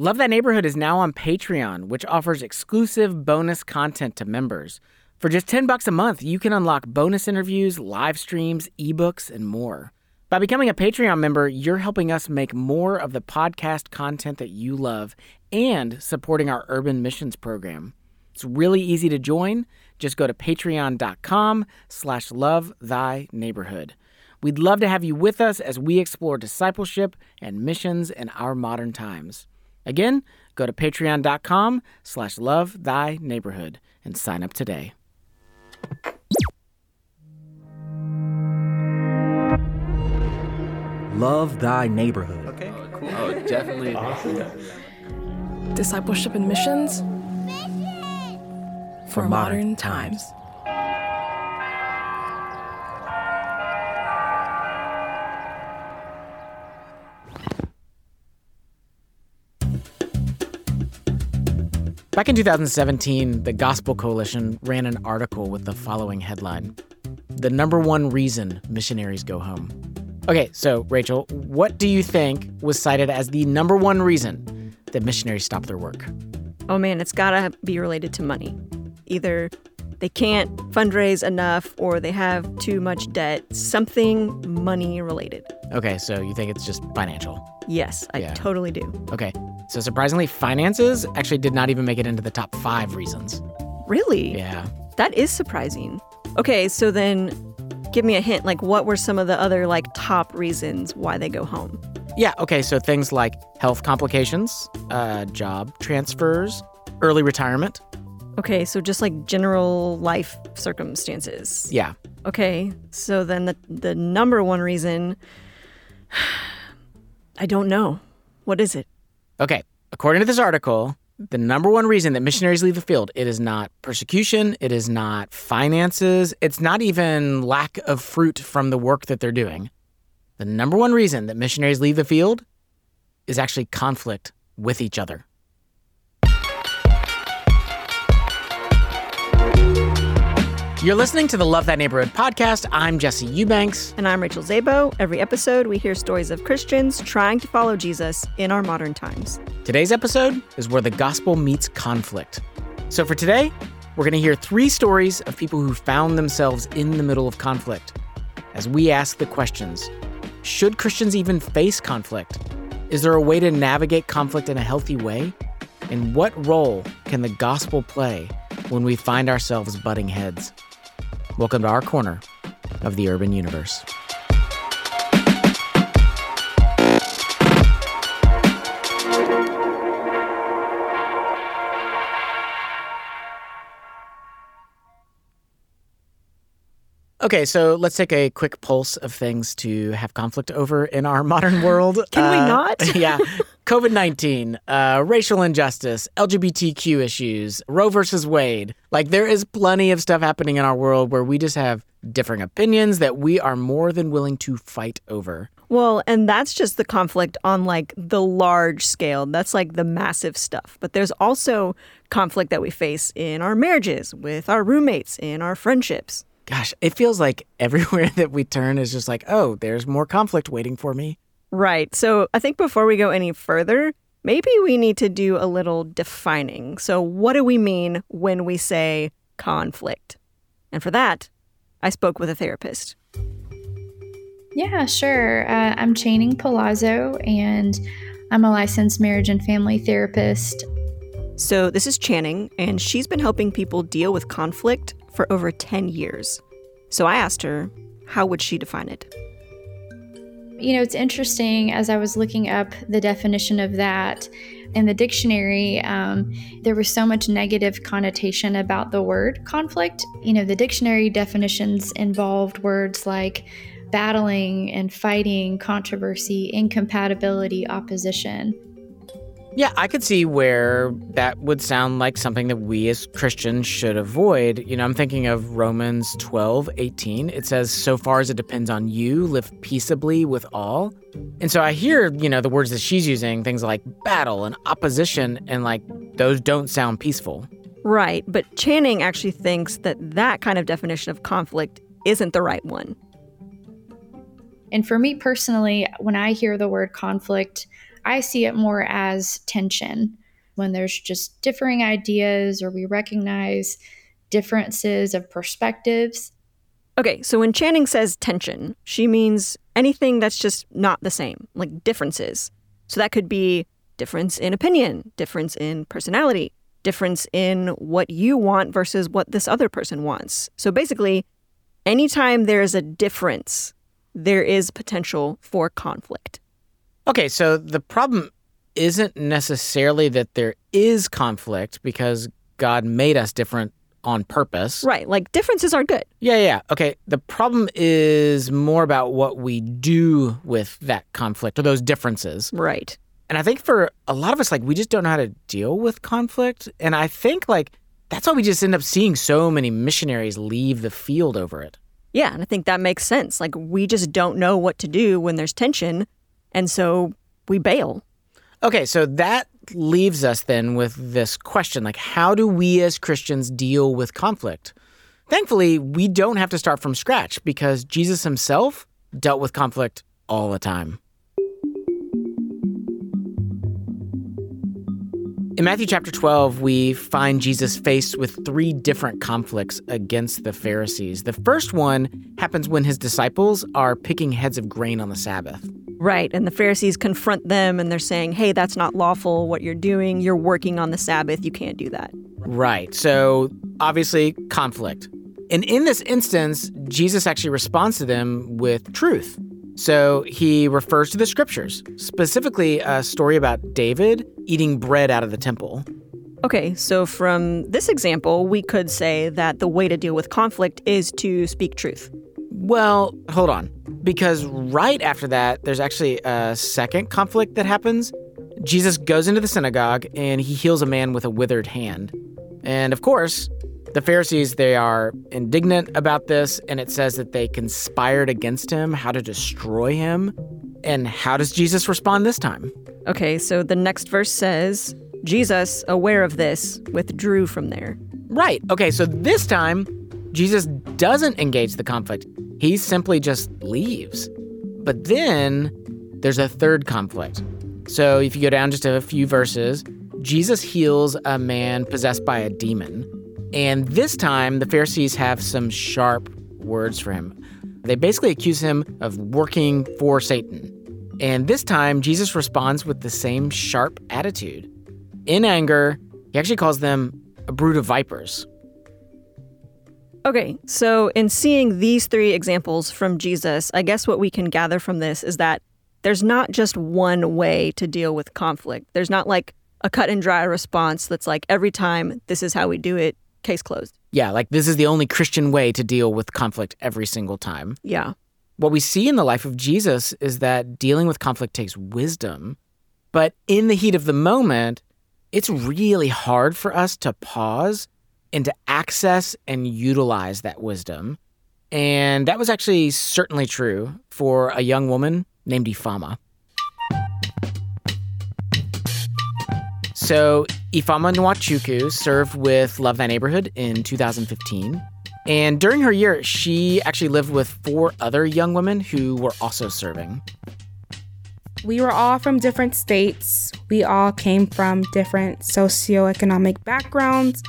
Love Thy Neighborhood is now on Patreon, which offers exclusive bonus content to members. For just 10 bucks a month, you can unlock bonus interviews, live streams, ebooks, and more. By becoming a Patreon member, you're helping us make more of the podcast content that you love and supporting our urban missions program. It's really easy to join. Just go to patreon.com slash love thy neighborhood. We'd love to have you with us as we explore discipleship and missions in our modern times. Again, go to patreon.com slash love thy neighborhood and sign up today. Love thy neighborhood. Okay, oh, cool. Oh, definitely. awesome. Discipleship and missions for, modern, times. Back in 2017, the Gospel Coalition ran an article with the following headline The number one reason missionaries go home. Okay, so Rachel, what do you think was cited as the number one reason that missionaries stop their work? Oh man, it's gotta be related to money. Either they can't fundraise enough or they have too much debt, something money related. Okay, so you think it's just financial. Yes, I Yeah. totally do. Okay, so surprisingly, finances actually did not even make it into the top five reasons. Really? Yeah. That is surprising. Okay, so then give me a hint. Like, what were some of the other, like, top reasons why they go home? Yeah, okay, so things like health complications, uh, job transfers, early retirement. Okay, so just like general life circumstances. Yeah. Okay, so then the, the number one reason, I don't know. What is it? Okay, according to this article, the number one reason that missionaries leave the field, it is not persecution, it is not finances, it's not even lack of fruit from the work that they're doing. The number one reason that missionaries leave the field is actually conflict with each other. You're listening to the Love Thy Neighborhood podcast. I'm Jesse Eubanks. And I'm Rachel Zabo. Every episode, we hear stories of Christians trying to follow Jesus in our modern times. Today's episode is where the gospel meets conflict. So for today, we're going to hear three stories of people who found themselves in the middle of conflict. As we ask the questions Should Christians even face conflict? Is there a way to navigate conflict in a healthy way? And what role can the gospel play when we find ourselves butting heads? Welcome to our corner of the urban universe. Okay, so let's take a quick pulse of things to have conflict over in our modern world. Can we Uh, not? yeah. COVID 19, uh, racial injustice, LGBTQ issues, Roe versus Wade. Like, there is plenty of stuff happening in our world where we just have differing opinions that we are more than willing to fight over. Well, and that's just the conflict on like the large scale. That's like the massive stuff. But there's also conflict that we face in our marriages, with our roommates, in our friendships. Gosh, it feels like everywhere that we turn is just like, oh, there's more conflict waiting for me. Right. So I think before we go any further, maybe we need to do a little defining. So, what do we mean when we say conflict? And for that, I spoke with a therapist. Yeah, sure. Uh, I'm Channing Palazzo, and I'm a licensed marriage and family therapist. So, this is Channing, and she's been helping people deal with conflict for over 10 years. So, I asked her, how would she define it? You know, it's interesting as I was looking up the definition of that in the dictionary, um, there was so much negative connotation about the word conflict. You know, the dictionary definitions involved words like battling and fighting, controversy, incompatibility, opposition. Yeah, I could see where that would sound like something that we as Christians should avoid. You know, I'm thinking of Romans 12, 18. It says, So far as it depends on you, live peaceably with all. And so I hear, you know, the words that she's using, things like battle and opposition, and like those don't sound peaceful. Right, but Channing actually thinks that that kind of definition of conflict isn't the right one. And for me personally, when I hear the word conflict, I see it more as tension when there's just differing ideas or we recognize differences of perspectives. Okay, so when Channing says tension, she means anything that's just not the same, like differences. So that could be difference in opinion, difference in personality, difference in what you want versus what this other person wants. So basically, anytime there's a difference, there is potential for conflict. Okay, so the problem isn't necessarily that there is conflict because God made us different on purpose. Right, like differences are good. Yeah, yeah. Okay, the problem is more about what we do with that conflict or those differences. Right. And I think for a lot of us, like, we just don't know how to deal with conflict. And I think, like, that's why we just end up seeing so many missionaries leave the field over it. Yeah, and I think that makes sense. Like, we just don't know what to do when there's tension. And so we bail. Okay, so that leaves us then with this question like, how do we as Christians deal with conflict? Thankfully, we don't have to start from scratch because Jesus himself dealt with conflict all the time. In Matthew chapter 12, we find Jesus faced with three different conflicts against the Pharisees. The first one happens when his disciples are picking heads of grain on the Sabbath. Right. And the Pharisees confront them and they're saying, hey, that's not lawful what you're doing. You're working on the Sabbath. You can't do that. Right. So obviously, conflict. And in this instance, Jesus actually responds to them with truth. So he refers to the scriptures, specifically a story about David eating bread out of the temple. Okay, so from this example, we could say that the way to deal with conflict is to speak truth. Well, hold on. Because right after that, there's actually a second conflict that happens. Jesus goes into the synagogue and he heals a man with a withered hand. And of course, the Pharisees, they are indignant about this, and it says that they conspired against him, how to destroy him. And how does Jesus respond this time? Okay, so the next verse says, Jesus, aware of this, withdrew from there. Right. Okay, so this time, Jesus doesn't engage the conflict, he simply just leaves. But then there's a third conflict. So if you go down just a few verses, Jesus heals a man possessed by a demon. And this time, the Pharisees have some sharp words for him. They basically accuse him of working for Satan. And this time, Jesus responds with the same sharp attitude. In anger, he actually calls them a brood of vipers. Okay, so in seeing these three examples from Jesus, I guess what we can gather from this is that there's not just one way to deal with conflict. There's not like a cut and dry response that's like every time this is how we do it, case closed. Yeah, like this is the only Christian way to deal with conflict every single time. Yeah. What we see in the life of Jesus is that dealing with conflict takes wisdom, but in the heat of the moment, it's really hard for us to pause and to access and utilize that wisdom. And that was actually certainly true for a young woman named Ifeoma. So, Ifeoma Nwachukwu served with Love Thy Neighborhood in 2015. And during her year, she actually lived with four other young women who were also serving. We were all from different states. We all came from different socioeconomic backgrounds.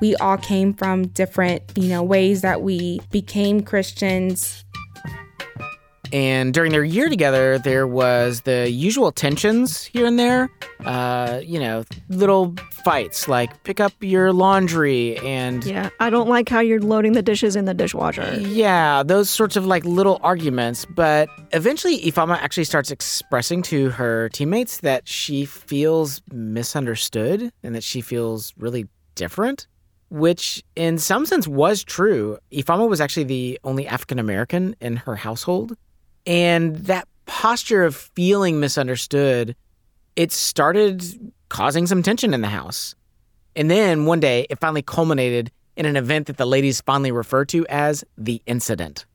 We all came from different, you know, ways that we became Christians. And during their year together, there was the usual tensions here and there. Uh, you know, little fights like pick up your laundry and. Yeah, I don't like how you're loading the dishes in the dishwasher. Yeah, those sorts of like little arguments. But eventually, Ifeoma actually starts expressing to her teammates that she feels misunderstood and that she feels really different which in some sense was true. Ifeoma was actually the only African American in her household. And that posture of feeling misunderstood, it started causing some tension in the house. And then one day, it finally culminated in an event that the ladies fondly refer to as the incident.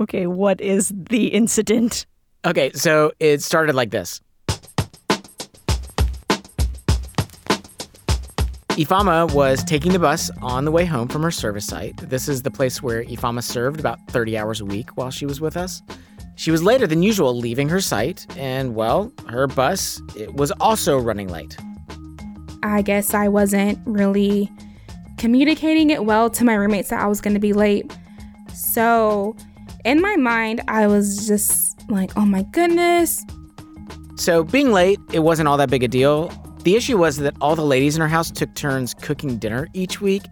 Okay, what is the incident? Okay, so it started like this. Ifeoma was taking the bus on the way home from her service site. This is the place where Ifeoma served about 30 hours a week while she was with us. She was later than usual leaving her site, and well, her bus it was also running late. I guess I wasn't really communicating it well to my roommates that I was going to be late. So, in my mind, I was just like, oh my goodness. So, being late, it wasn't all that big a deal. The issue was that all the ladies in her house took turns cooking dinner each week,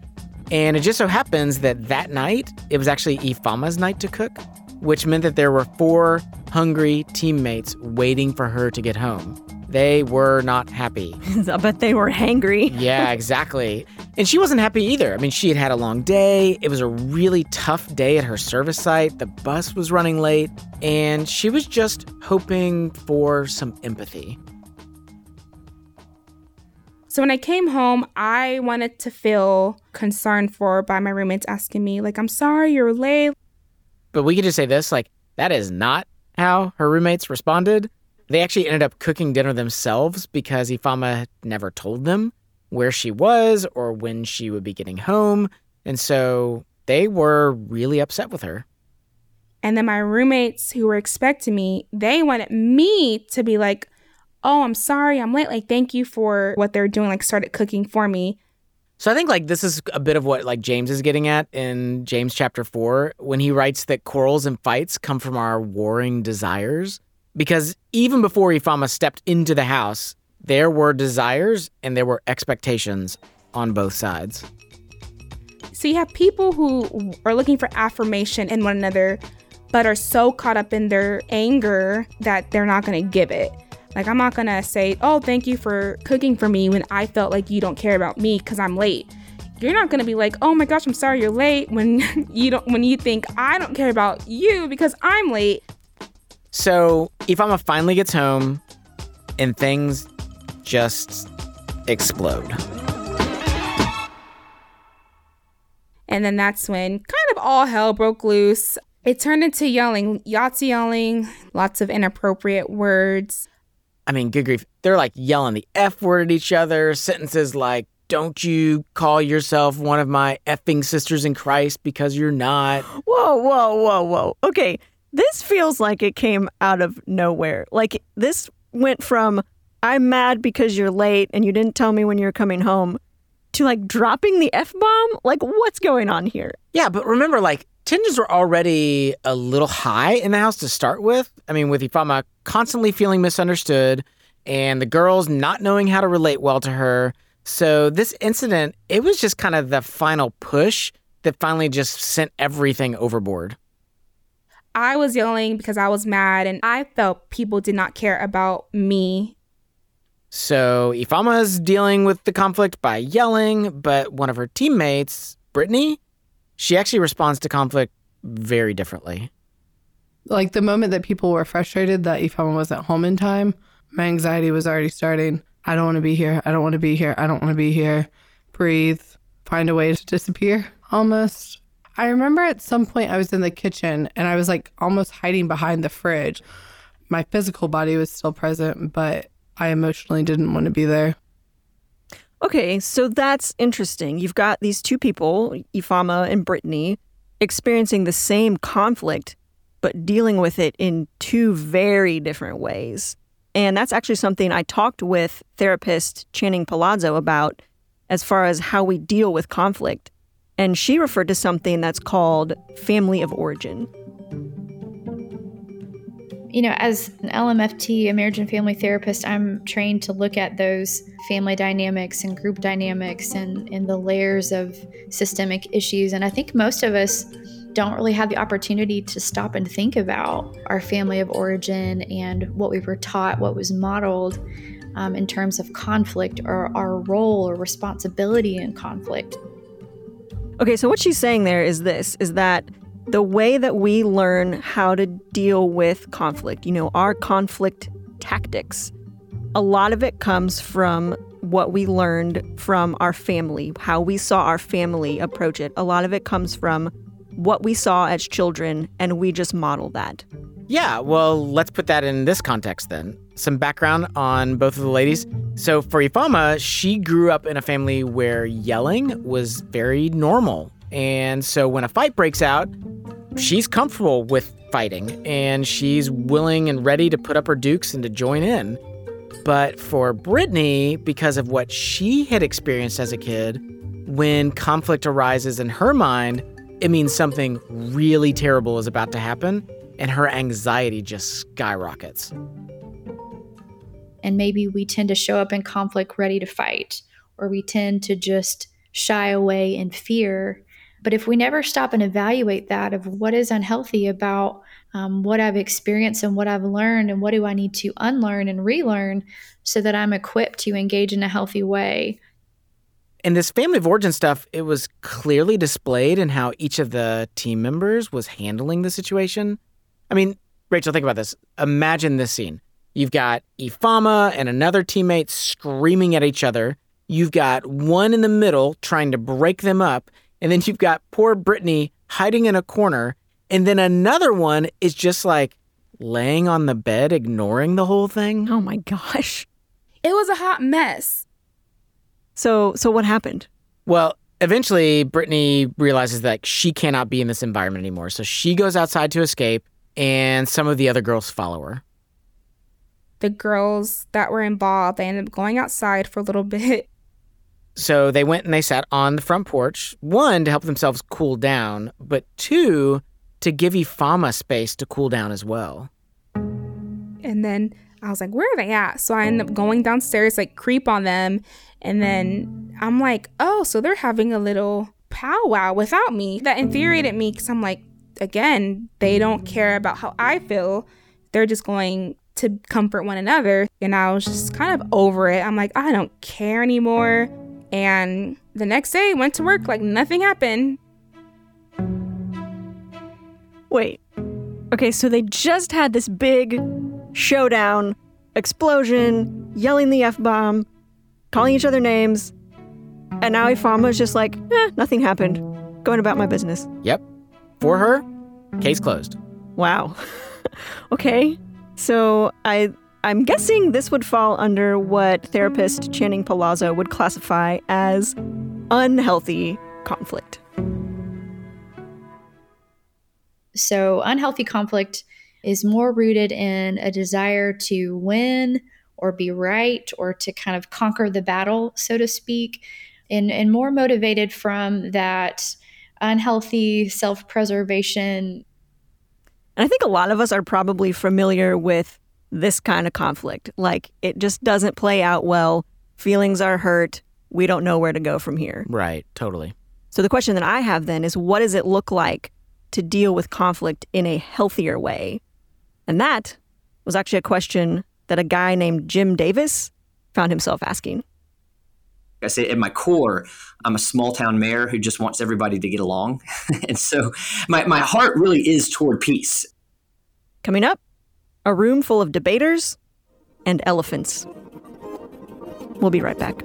and it just so happens that that night, it was actually Ifeoma's night to cook, which meant that there were four hungry teammates waiting for her to get home. They were not happy. I bet they were hangry. yeah, exactly. And she wasn't happy either. I mean, she had had a long day. It was a really tough day at her service site. The bus was running late, and she was just hoping for some empathy. So when I came home, I wanted to feel concerned for by my roommates asking me like, "I'm sorry you're late." But we could just say this, like that is not how her roommates responded. They actually ended up cooking dinner themselves because Ifama never told them where she was or when she would be getting home. And so they were really upset with her. And then my roommates who were expecting me, they wanted me to be like, oh, I'm sorry, I'm late. Like, thank you for what they're doing. Like, started cooking for me. So I think like this is a bit of what like James is getting at in James chapter 4 when he writes that quarrels and fights come from our warring desires because even before Ifeoma stepped into the house, there were desires and there were expectations on both sides. So you have people who are looking for affirmation in one another, but are so caught up in their anger that they're not going to give it. Like, I'm not to say, oh, thank you for cooking for me when I felt like you don't care about me because I'm late. You're not to be like, oh my gosh, I'm sorry you're late when you don't, when you think I don't care about you because I'm late. So Ifeoma finally gets home and things just explode. And then that's when kind of all hell broke loose. It turned into yelling, Yahtzee yelling, lots of inappropriate words. I mean, good grief. They're like yelling the F word at each other, sentences like, don't you call yourself one of my effing sisters in Christ because you're not. Whoa, whoa, whoa, whoa. Okay, this feels like it came out of nowhere. Like this went from I'm mad because you're late and you didn't tell me when you're coming home to like dropping the F bomb. Like what's going on here? Yeah, but remember, like tensions were already a little high in the house to start with. I mean, with Ifeoma constantly feeling misunderstood and the girls not knowing how to relate well to her. So this incident, it was just kind of the final push that finally just sent everything overboard. I was yelling because I was mad and I felt people did not care about me. So Ifeoma's dealing with the conflict by yelling, but one of her teammates, Brittany, she actually responds to conflict very differently. Like the moment that people were frustrated that Ifeoma wasn't home in time, my anxiety was already starting. I don't want to be here. I don't want to be here. I don't want to be here. Breathe. Find a way to disappear almost. I remember at some point I was in the kitchen and I was like almost hiding behind the fridge. My physical body was still present, but I emotionally didn't want to be there. Okay, so that's interesting. You've got these two people, Ifeoma and Brittany, experiencing the same conflict, but dealing with it in two very different ways. And that's actually something I talked with therapist Channing Palazzo about as far as how we deal with conflict and she referred to something that's called family of origin. You know, as an LMFT, a marriage and family therapist, I'm trained to look at those family dynamics and group dynamics and, and the layers of systemic issues. And I think most of us don't really have the opportunity to stop and think about our family of origin and what we were taught, what was modeled um, in terms of conflict or our role or responsibility in conflict. Okay, so what she's saying there is this is that the way that we learn how to deal with conflict, you know, our conflict tactics, a lot of it comes from what we learned from our family, how we saw our family approach it. A lot of it comes from what we saw as children, and we just model that. Yeah, well, let's put that in this context then. Some background on both of the ladies. So, for Ifeoma, she grew up in a family where yelling was very normal. And so, when a fight breaks out, she's comfortable with fighting, and she's willing and ready to put up her dukes and to join in. But for Brittany, because of what she had experienced as a kid, when conflict arises in her mind, it means something really terrible is about to happen, and her anxiety just skyrockets. And maybe we tend to show up in conflict ready to fight, or we tend to just shy away in fear. But if we never stop and evaluate that of what is unhealthy about um, what I've experienced and what I've learned, and what do I need to unlearn and relearn so that I'm equipped to engage in a healthy way. In this family of origin stuff, it was clearly displayed in how each of the team members was handling the situation. I mean, Rachel, think about this. Imagine this scene. You've got Ifeoma and another teammate screaming at each other. You've got one in the middle trying to break them up. And then you've got poor Brittany hiding in a corner. And then another one is just like laying on the bed, ignoring the whole thing. Oh my gosh. It was a hot mess. So so what happened? Well, eventually Brittany realizes that she cannot be in this environment anymore. So she goes outside to escape, and some of the other girls follow her. The girls that were involved, they ended up going outside for a little bit. So they went and they sat on the front porch, one, to help themselves cool down, but two, to give Ifeoma space to cool down as well. And then I was like, where are they at? So I end up going downstairs, like creep on them. And then I'm like, oh, so they're having a little powwow without me. That infuriated me because I'm like, again, they don't care about how I feel. They're just going to comfort one another. And I was just kind of over it. I'm like, I don't care anymore. And the next day, went to work like nothing happened. Wait. Okay, so they just had this big showdown, explosion, yelling the F bomb, calling each other names. And now Ifeoma's just like, eh, nothing happened. Going about my business. Yep. For her, case closed. Wow. okay. So I I'm guessing this would fall under what therapist Channing Palazzo would classify as unhealthy conflict. So, unhealthy conflict is more rooted in a desire to win or be right or to kind of conquer the battle, so to speak, and, and more motivated from that unhealthy self preservation. And I think a lot of us are probably familiar with this kind of conflict. Like it just doesn't play out well, feelings are hurt, we don't know where to go from here. Right, totally. So the question that I have then is what does it look like to deal with conflict in a healthier way? And that was actually a question that a guy named Jim Davis found himself asking. I say at my core, I'm a small town mayor who just wants everybody to get along. and so my, my heart really is toward peace. Coming up, a room full of debaters and elephants. We'll be right back.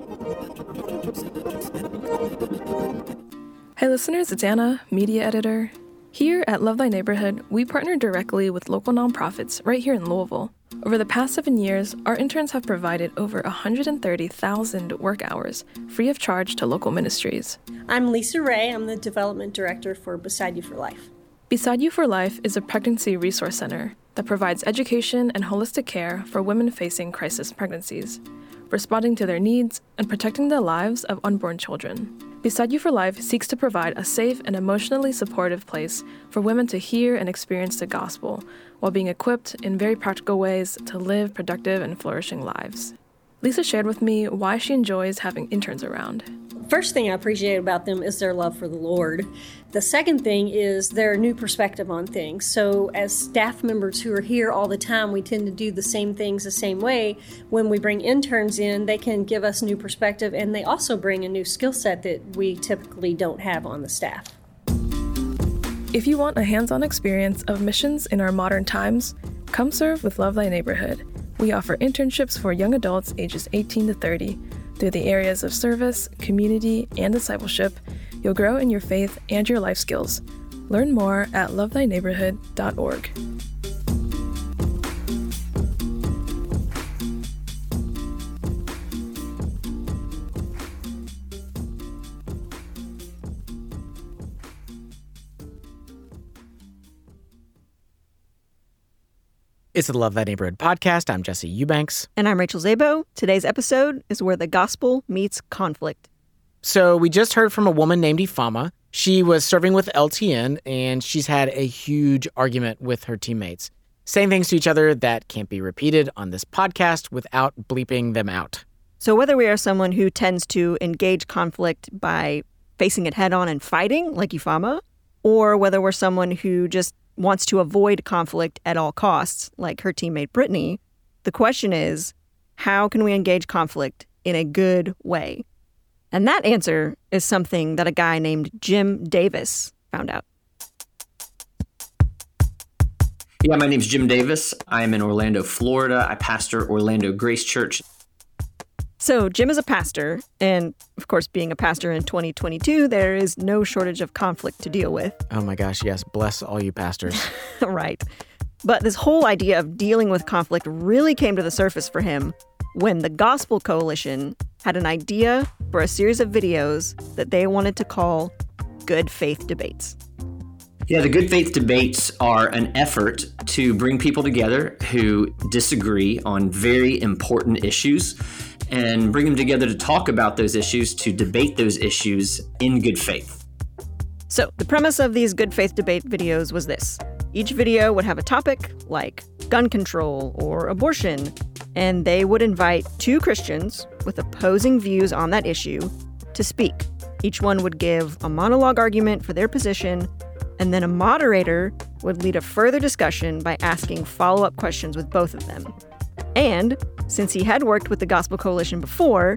Hey listeners, it's Anna, media editor. Here at Love Thy Neighborhood, we partner directly with local nonprofits right here in Louisville. Over the past seven years, our interns have provided over 130,000 work hours free of charge to local ministries. I'm Lisa Ray. I'm the development director for Beside You for Life. Beside You for Life is a pregnancy resource center that provides education and holistic care for women facing crisis pregnancies, responding to their needs and protecting the lives of unborn children. Beside You for Life seeks to provide a safe and emotionally supportive place for women to hear and experience the gospel while being equipped in very practical ways to live productive and flourishing lives. Lisa shared with me why she enjoys having interns around. First thing I appreciate about them is their love for the Lord. The second thing is their new perspective on things. So, as staff members who are here all the time, we tend to do the same things the same way. When we bring interns in, they can give us new perspective and they also bring a new skill set that we typically don't have on the staff. If you want a hands on experience of missions in our modern times, come serve with Love Thy Neighborhood. We offer internships for young adults ages 18 to 30. Through the areas of service, community, and discipleship, you'll grow in your faith and your life skills. Learn more at lovethyneighborhood.org. It's the Love Thy Neighborhood podcast. I'm Jesse Eubanks. And I'm Rachel Zabo. Today's episode is where the gospel meets conflict. So, we just heard from a woman named Ifeoma. She was serving with LTN and she's had a huge argument with her teammates, saying things to each other that can't be repeated on this podcast without bleeping them out. So, whether we are someone who tends to engage conflict by facing it head on and fighting, like Ifeoma, or whether we're someone who just wants to avoid conflict at all costs, like her teammate Brittany, the question is how can we engage conflict in a good way? And that answer is something that a guy named Jim Davis found out. Yeah, my name's Jim Davis. I am in Orlando, Florida. I pastor Orlando Grace Church. So, Jim is a pastor, and of course, being a pastor in 2022, there is no shortage of conflict to deal with. Oh my gosh, yes. Bless all you pastors. right. But this whole idea of dealing with conflict really came to the surface for him when the Gospel Coalition had an idea for a series of videos that they wanted to call Good Faith Debates. Yeah, the Good Faith Debates are an effort to bring people together who disagree on very important issues and bring them together to talk about those issues, to debate those issues in good faith. So, the premise of these good faith debate videos was this each video would have a topic like gun control or abortion, and they would invite two Christians with opposing views on that issue to speak. Each one would give a monologue argument for their position, and then a moderator would lead a further discussion by asking follow up questions with both of them. And since he had worked with the Gospel Coalition before,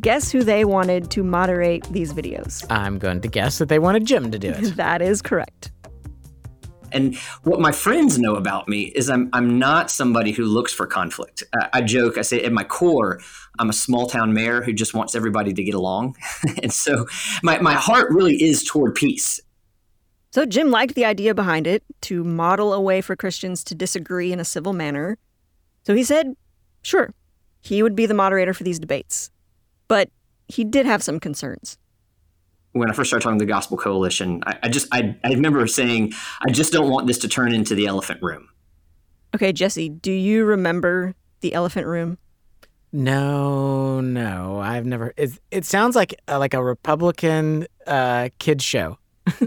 guess who they wanted to moderate these videos? I'm going to guess that they wanted Jim to do it. that is correct. And what my friends know about me is I'm, I'm not somebody who looks for conflict. I, I joke, I say at my core, I'm a small town mayor who just wants everybody to get along. and so my, my heart really is toward peace. So Jim liked the idea behind it to model a way for Christians to disagree in a civil manner. So he said, sure, he would be the moderator for these debates. But he did have some concerns. When I first started talking to the Gospel Coalition, I, I just I, I remember saying, I just don't want this to turn into the elephant room. Okay, Jesse, do you remember the elephant room? No, no, I've never. It, it sounds like uh, like a Republican uh, kids show.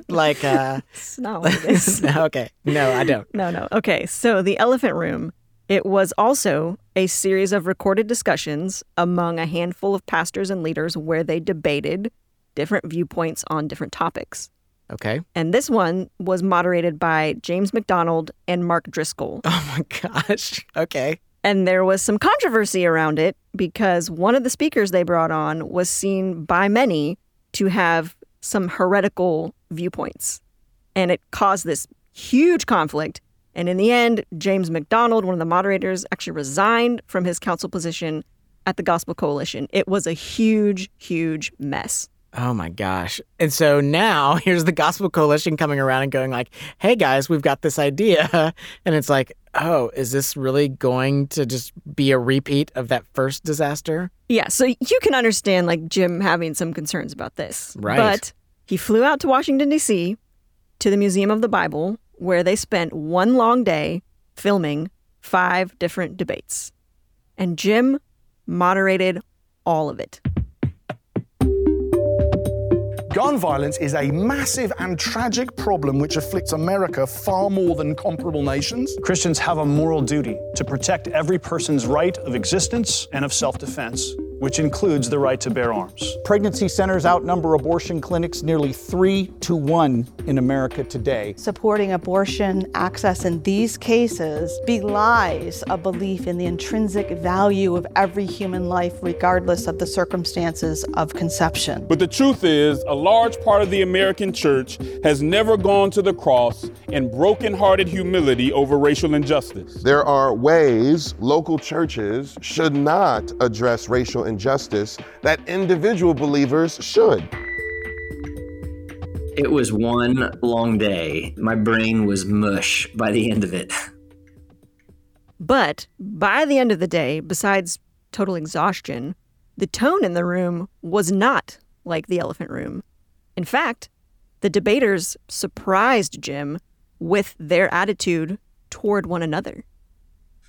Like uh it's not what it is. okay no i don't no no okay so the elephant room it was also a series of recorded discussions among a handful of pastors and leaders where they debated different viewpoints on different topics. Okay. And this one was moderated by James MacDonald and Mark Driscoll. Oh my gosh. Okay. And there was some controversy around it because one of the speakers they brought on was seen by many to have some heretical viewpoints. And it caused this huge conflict and in the end, James MacDonald, one of the moderators, actually resigned from his council position at the Gospel Coalition. It was a huge, huge mess. Oh my gosh. And so now here's the Gospel Coalition coming around and going like, "Hey guys, we've got this idea." And it's like, "Oh, is this really going to just be a repeat of that first disaster?" Yeah, so you can understand like Jim having some concerns about this. Right. But he flew out to Washington D.C. to the Museum of the Bible where they spent one long day filming five different debates. And Jim moderated all of it. Gun violence is a massive and tragic problem which afflicts America far more than comparable nations. Christians have a moral duty to protect every person's right of existence and of self defense which includes the right to bear arms. Pregnancy centers outnumber abortion clinics nearly three to one in America today. Supporting abortion access in these cases belies a belief in the intrinsic value of every human life, regardless of the circumstances of conception. But the truth is, a large part of the American church has never gone to the cross in broken-hearted humility over racial injustice. There are ways local churches should not address racial injustice that individual believers should. It was one long day. My brain was mush by the end of it. But by the end of the day, besides total exhaustion, the tone in the room was not like the elephant room. In fact, the debaters surprised Jim with their attitude toward one another.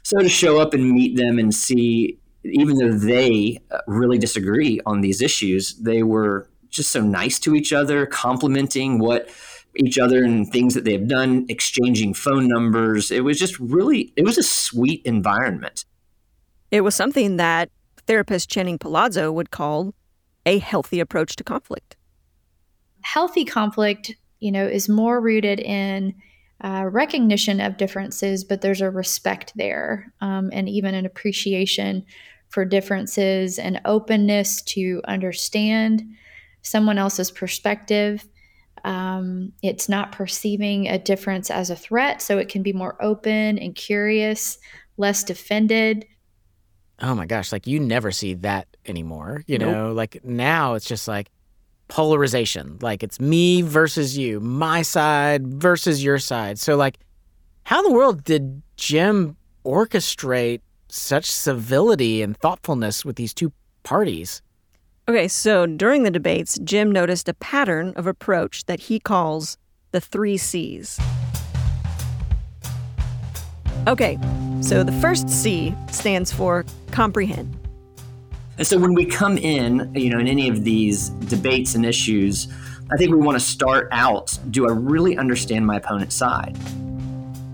So to show up and meet them and see, even though they uh, really disagree on these issues, they were just so nice to each other, complimenting what each other and things that they have done, exchanging phone numbers. It was just really, it was a sweet environment. It was something that therapist Channing Palazzo would call a healthy approach to conflict. Healthy conflict, you know, is more rooted in uh, recognition of differences, but there's a respect there um, and even an appreciation for differences and openness to understand someone else's perspective. Um, it's not perceiving a difference as a threat, so it can be more open and curious, less defended. Oh my gosh, like you never see that anymore. You nope. know, like now it's just like polarization. Like it's me versus you, my side versus your side. So, like, how in the world did Jim orchestrate such civility and thoughtfulness with these two parties? Okay, so during the debates, Jim noticed a pattern of approach that he calls the three C's. Okay, so the first C stands for comprehend. And so when we come in, you know, in any of these debates and issues, I think we want to start out do I really understand my opponent's side?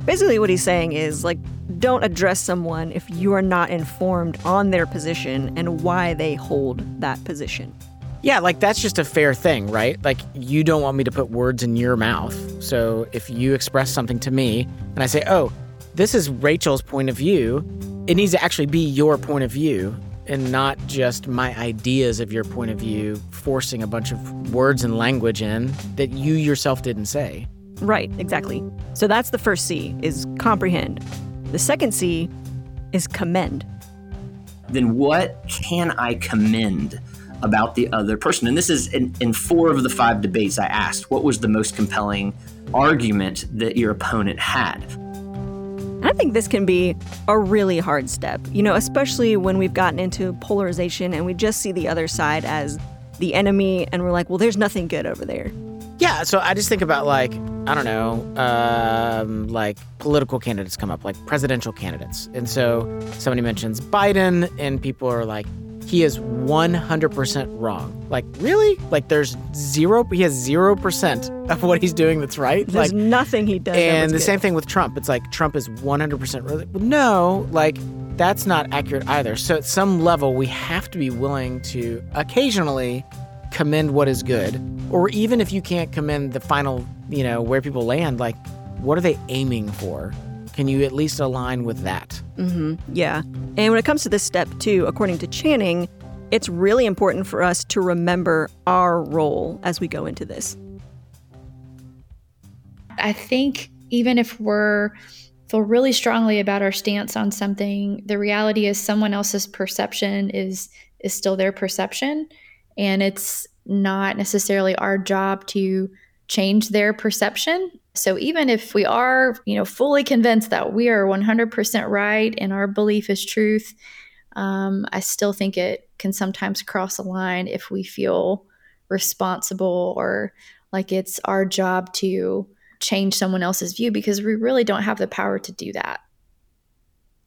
Basically, what he's saying is like, don't address someone if you are not informed on their position and why they hold that position. Yeah, like that's just a fair thing, right? Like you don't want me to put words in your mouth. So if you express something to me and I say, oh, this is Rachel's point of view, it needs to actually be your point of view and not just my ideas of your point of view, forcing a bunch of words and language in that you yourself didn't say. Right, exactly. So that's the first C is comprehend. The second C is commend. Then what can I commend about the other person? And this is in, in four of the five debates I asked, what was the most compelling argument that your opponent had? I think this can be a really hard step, you know, especially when we've gotten into polarization and we just see the other side as the enemy and we're like, well, there's nothing good over there. Yeah, so I just think about like I don't know, um, like political candidates come up, like presidential candidates, and so somebody mentions Biden, and people are like, he is 100% wrong. Like, really? Like, there's zero, he has 0% of what he's doing that's right? There's like, nothing he does. And the good. same thing with Trump. It's like, Trump is 100% right. No, like, that's not accurate either. So, at some level, we have to be willing to occasionally commend what is good. Or even if you can't commend the final, you know, where people land, like, what are they aiming for? Can you at least align with that? Mm-hmm. Yeah. And when it comes to this step, too, according to Channing, it's really important for us to remember our role as we go into this. I think even if we're feel really strongly about our stance on something, the reality is someone else's perception is is still their perception, and it's not necessarily our job to change their perception. So even if we are, you know, fully convinced that we are 100% right and our belief is truth, um, I still think it can sometimes cross a line if we feel responsible or like it's our job to change someone else's view because we really don't have the power to do that.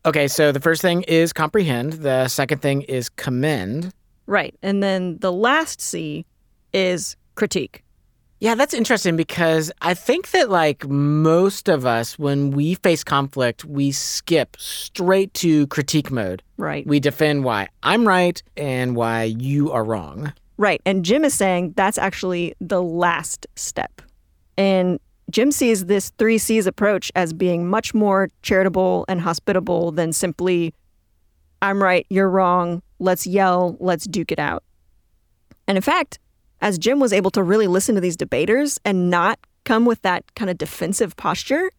Okay, so the first thing is comprehend. The second thing is commend. Right. And then the last C is critique. Yeah, that's interesting because I think that like most of us, when we face conflict, we skip straight to critique mode. Right. We defend why I'm right and why you are wrong. Right. And Jim is saying that's actually the last step. And Jim sees this three C's approach as being much more charitable and hospitable than simply, I'm right, you're wrong, let's yell, let's duke it out. And in fact, as Jim was able to really listen to these debaters and not come with that kind of defensive posture,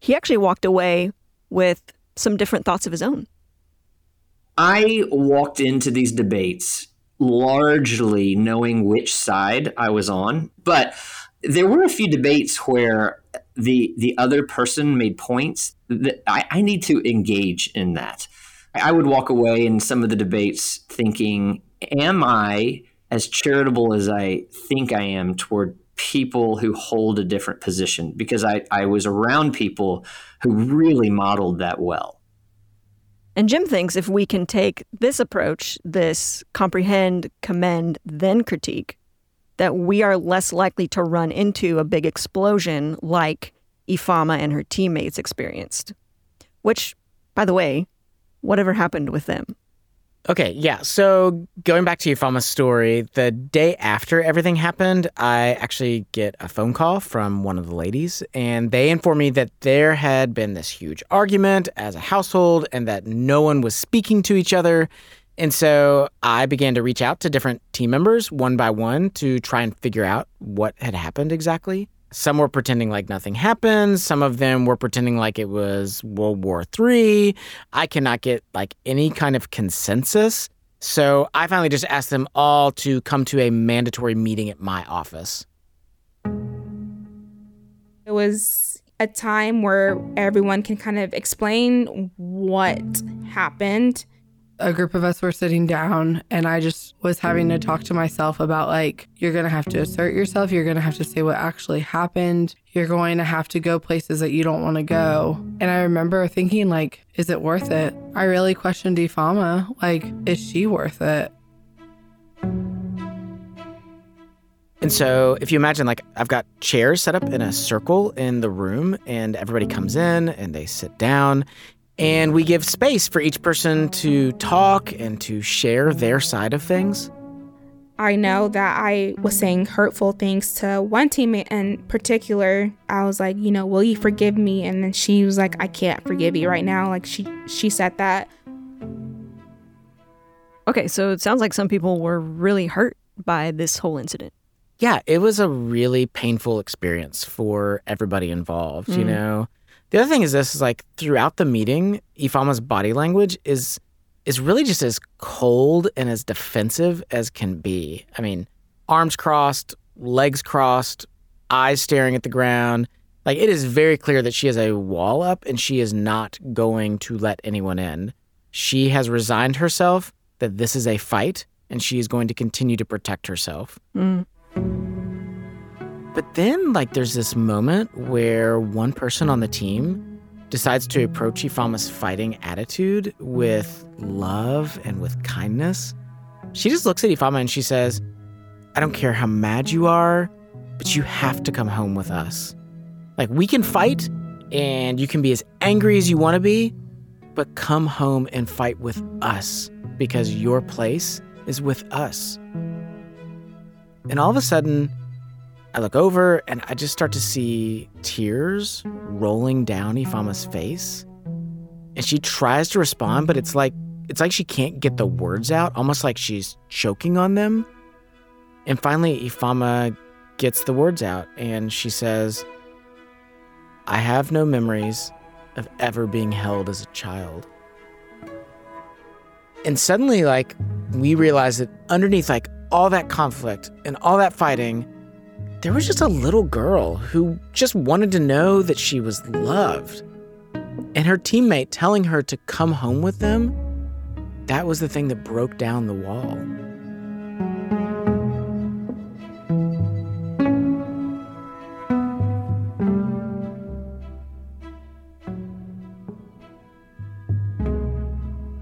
he actually walked away with some different thoughts of his own. I walked into these debates largely knowing which side I was on, but there were a few debates where the the other person made points that I, I need to engage in that. I would walk away in some of the debates thinking, am I as charitable as I think I am toward people who hold a different position because I, I was around people who really modeled that well. And Jim thinks if we can take this approach, this comprehend, commend, then critique, that we are less likely to run into a big explosion like Ifeoma and her teammates experienced. Which, by the way, whatever happened with them? Okay, yeah. So going back to Ifeoma's story, the day after everything happened, I actually get a phone call from one of the ladies, and they informed me that there had been this huge argument as a household and that no one was speaking to each other. And so I began to reach out to different team members one by one to try and figure out what had happened exactly. Some were pretending like nothing happened. Some of them were pretending like it was World War III. I cannot get like any kind of consensus. So I finally just asked them all to come to a mandatory meeting at my office. It was a time where everyone can kind of explain what happened a group of us were sitting down and I just was having to talk to myself about like, you're going to have to assert yourself. You're going to have to say what actually happened. You're going to have to go places that you don't want to go. And I remember thinking, like, is it worth it? I really questioned Ifeoma. Like, is she worth it? And so, if you imagine, like, I've got chairs set up in a circle in the room, and everybody comes in and they sit down, and we give space for each person to talk and to share their side of things. I know that I was saying hurtful things to one teammate in particular. I was like, you know, will you forgive me? And then she was like, I can't forgive you right now. Like she she said that. Okay, so it sounds like some people were really hurt by this whole incident. Yeah, it was a really painful experience for everybody involved, mm. you know. The other thing is this is like throughout the meeting, Ifeoma's body language is is really just as cold and as defensive as can be. I mean, arms crossed, legs crossed, eyes staring at the ground. Like it is very clear that she has a wall up and she is not going to let anyone in. She has resigned herself that this is a fight and she is going to continue to protect herself. Mm. But then, like, there's this moment where one person on the team decides to approach Ifeoma's fighting attitude with love and with kindness. She just looks at Ifeoma and she says, I don't care how mad you are, but you have to come home with us. Like, we can fight and you can be as angry as you want to be, but come home and fight with us because your place is with us. And all of a sudden, I look over and I just start to see tears rolling down Ifeoma's face. And she tries to respond, but it's like it's like she can't get the words out, almost like she's choking on them. And finally Ifeoma gets the words out and she says, I have no memories of ever being held as a child. And suddenly, like, we realize that underneath, like, all that conflict and all that fighting, there was just a little girl who just wanted to know that she was loved. And her teammate telling her to come home with them, that was the thing that broke down the wall.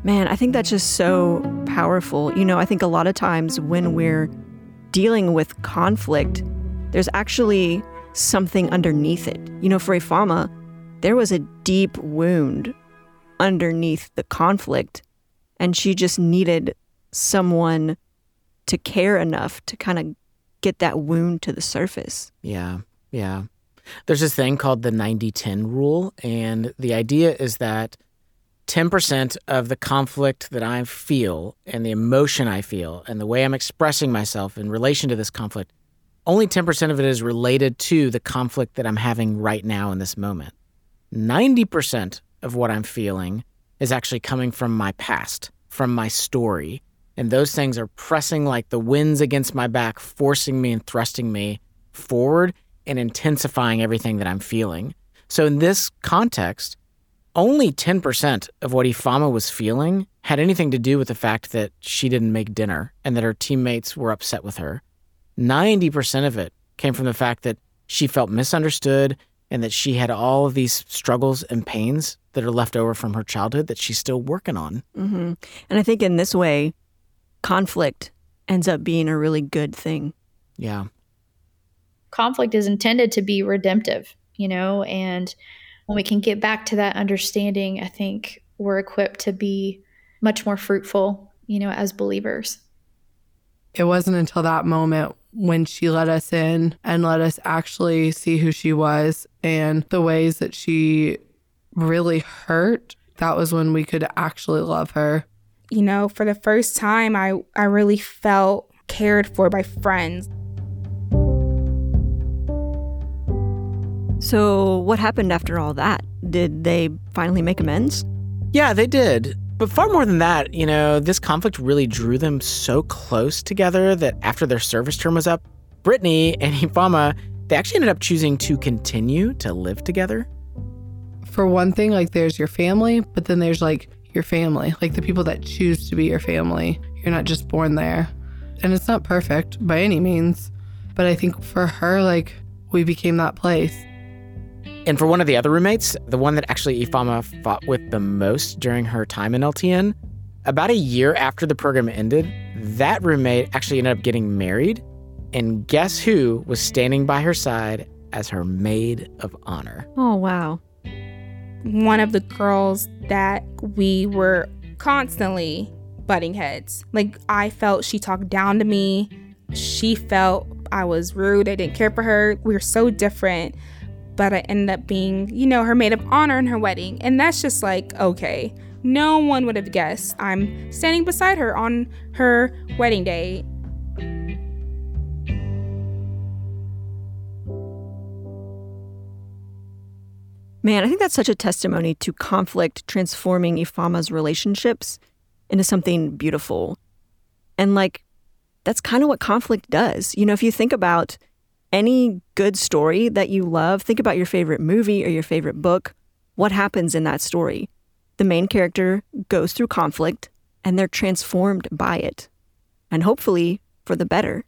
Man, I think that's just so powerful. You know, I think a lot of times when we're dealing with conflict, there's actually something underneath it. You know, for Ifeoma, there was a deep wound underneath the conflict, and she just needed someone to care enough to kind of get that wound to the surface. Yeah, yeah. There's this thing called the 90 10 rule, and the idea is that 10% of the conflict that I feel and the emotion I feel and the way I'm expressing myself in relation to this conflict only 10% of it is related to the conflict that I'm having right now in this moment. 90% of what I'm feeling is actually coming from my past, from my story. And those things are pressing like the winds against my back, forcing me and thrusting me forward and intensifying everything that I'm feeling. So, in this context, only 10% of what Ifeoma was feeling had anything to do with the fact that she didn't make dinner and that her teammates were upset with her. 90% of it came from the fact that she felt misunderstood and that she had all of these struggles and pains that are left over from her childhood that she's still working on. hmm And I think in this way, conflict ends up being a really good thing. Yeah. conflict is intended to be redemptive, you know, and when we can get back to that understanding, I think we're equipped to be much more fruitful, you know, as believers. It wasn't until that moment when she let us in and let us actually see who she was and the ways that she really hurt. That was when we could actually love her. You know, for the first time, I, I really felt cared for by friends. So, what happened after all that? Did they finally make amends? Yeah, they did. But far more than that, you know, this conflict really drew them so close together that after their service term was up, Brittany and Ifeoma, they actually ended up choosing to continue to live together. For one thing, like there's your family, but then there's like your family, like the people that choose to be your family. You're not just born there. And it's not perfect by any means. But I think for her, like we became that place. And for one of the other roommates, the one that actually Ifeoma fought with the most during her time in LTN, about a year after the program ended, that roommate actually ended up getting married. And guess who was standing by her side as her maid of honor? Oh, wow. One of the girls that we were constantly butting heads. Like, I felt she talked down to me. She felt I was rude. I didn't care for her. We were so different. But I ended up being, you know, her maid of honor in her wedding. And that's just like, okay. No one would have guessed I'm standing beside her on her wedding day. Man, I think that's such a testimony to conflict transforming Ifeoma's relationships into something beautiful. And like, that's kind of what conflict does. You know, if you think about any good story that you love, think about your favorite movie or your favorite book. What happens in that story? The main character goes through conflict and they're transformed by it, and hopefully for the better.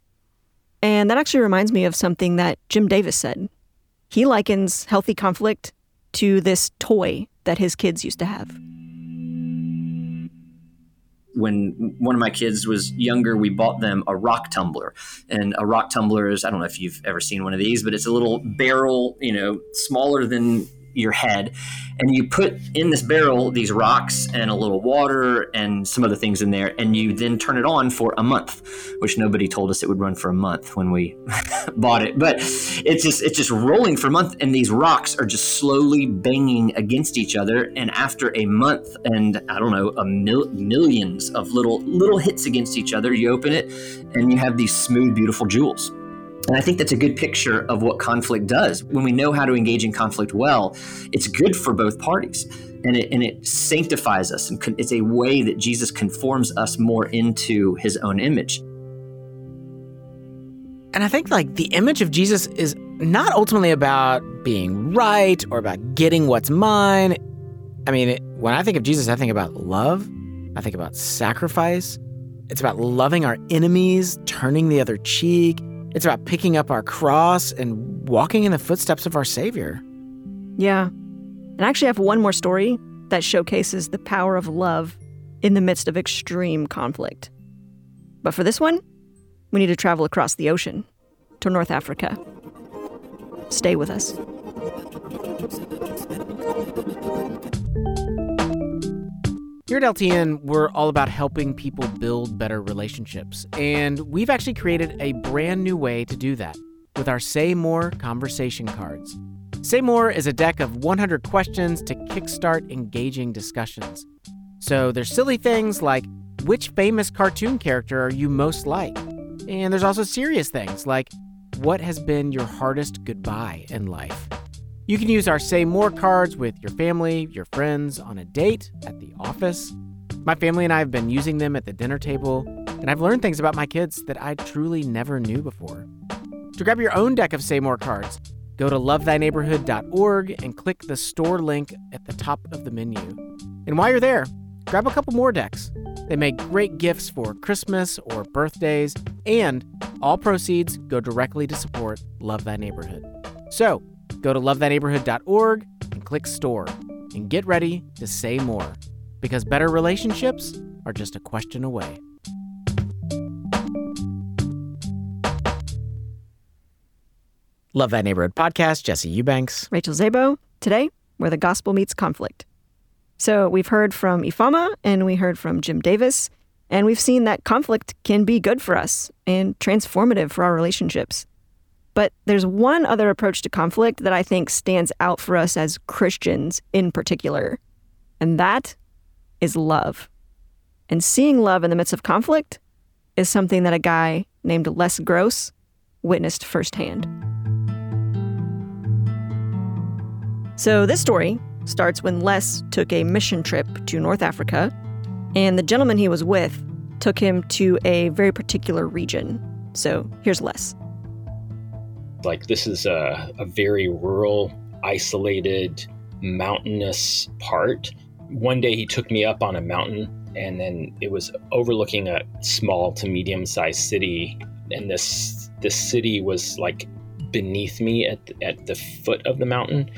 And that actually reminds me of something that Jim Davis said. He likens healthy conflict to this toy that his kids used to have. When one of my kids was younger, we bought them a rock tumbler. And a rock tumbler is, I don't know if you've ever seen one of these, but it's a little barrel, you know, smaller than your head. And you put in this barrel these rocks and a little water and some other things in there. And you then turn it on for a month, which nobody told us it would run for a month when we bought it. But it's just it's just rolling for a month and these rocks are just slowly banging against each other. And after a month and I don't know, a mil- millions of little little hits against each other, you open it and you have these smooth, beautiful jewels. And I think that's a good picture of what conflict does. When we know how to engage in conflict well, it's good for both parties. And it, and it sanctifies us. And it's a way that Jesus conforms us more into his own image. And I think like the image of Jesus is not ultimately about being right or about getting what's mine. I mean, it, when I think of Jesus, I think about love. I think about sacrifice. It's about loving our enemies, turning the other cheek. It's about picking up our cross and walking in the footsteps of our Savior. Yeah. And I actually have one more story that showcases the power of love in the midst of extreme conflict. But for this one, we need to travel across the ocean to North Africa. Stay with us. Here at LTN, we're all about helping people build better relationships. And we've actually created a brand new way to do that with our Say More conversation cards. Say More is a deck of 100 questions to kickstart engaging discussions. So there's silly things like which famous cartoon character are you most like? And there's also serious things like what has been your hardest goodbye in life? You can use our Say More cards with your family, your friends, on a date, at the office. My family and I have been using them at the dinner table, and I've learned things about my kids that I truly never knew before. To grab your own deck of Say More cards, go to lovethyneighborhood.org and click the store link at the top of the menu. And while you're there, grab a couple more decks. They make great gifts for Christmas or birthdays, and all proceeds go directly to support Love Thy Neighborhood. So, go to lovethyneighborhood.org and click store. and get ready to say more because better relationships are just a question away. Love Thy Neighborhood podcast, Jesse Eubanks. Rachel Zabo. Today, where the gospel meets conflict. So we've heard from Ifeoma and we heard from Jim Davis, and we've seen that conflict can be good for us and transformative for our relationships. But there's one other approach to conflict that I think stands out for us as Christians in particular, and that is love. And seeing love in the midst of conflict is something that a guy named Les Gross witnessed firsthand. So, this story starts when Les took a mission trip to North Africa, and the gentleman he was with took him to a very particular region. So, here's Les. Like, this is a, a very rural, isolated, mountainous part. One day he took me up on a mountain, and then it was overlooking a small to medium sized city. And this, this city was like beneath me at, at the foot of the mountain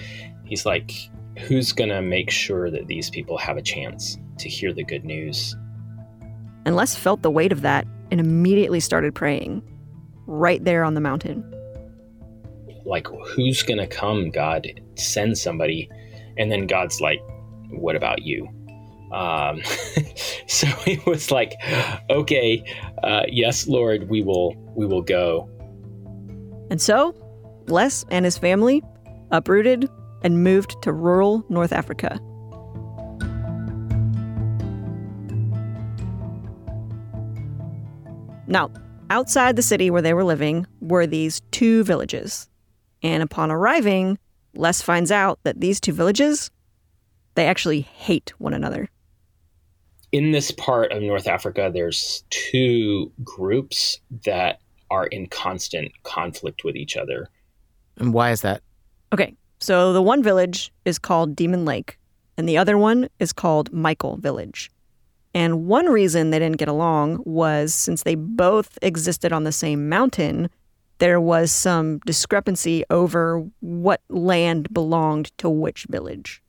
He's like, who's going to make sure that these people have a chance to hear the good news? And Les felt the weight of that and immediately started praying right there on the mountain. Like, who's to come, God? Send somebody. And then God's like, what about you? Um, so he was like, okay, uh, yes, Lord, we will, we will go. And so, Les and his family uprooted and moved to rural North Africa. Now, outside the city where they were living were these two villages. And upon arriving, Les finds out that these two villages, they actually hate one another. In this part of North Africa, there's two groups that are in constant conflict with each other. And why is that? Okay, so the one village is called Demon Lake, and the other one is called Michael Village. And one reason they didn't get along was since they both existed on the same mountain, there was some discrepancy over what land belonged to which village.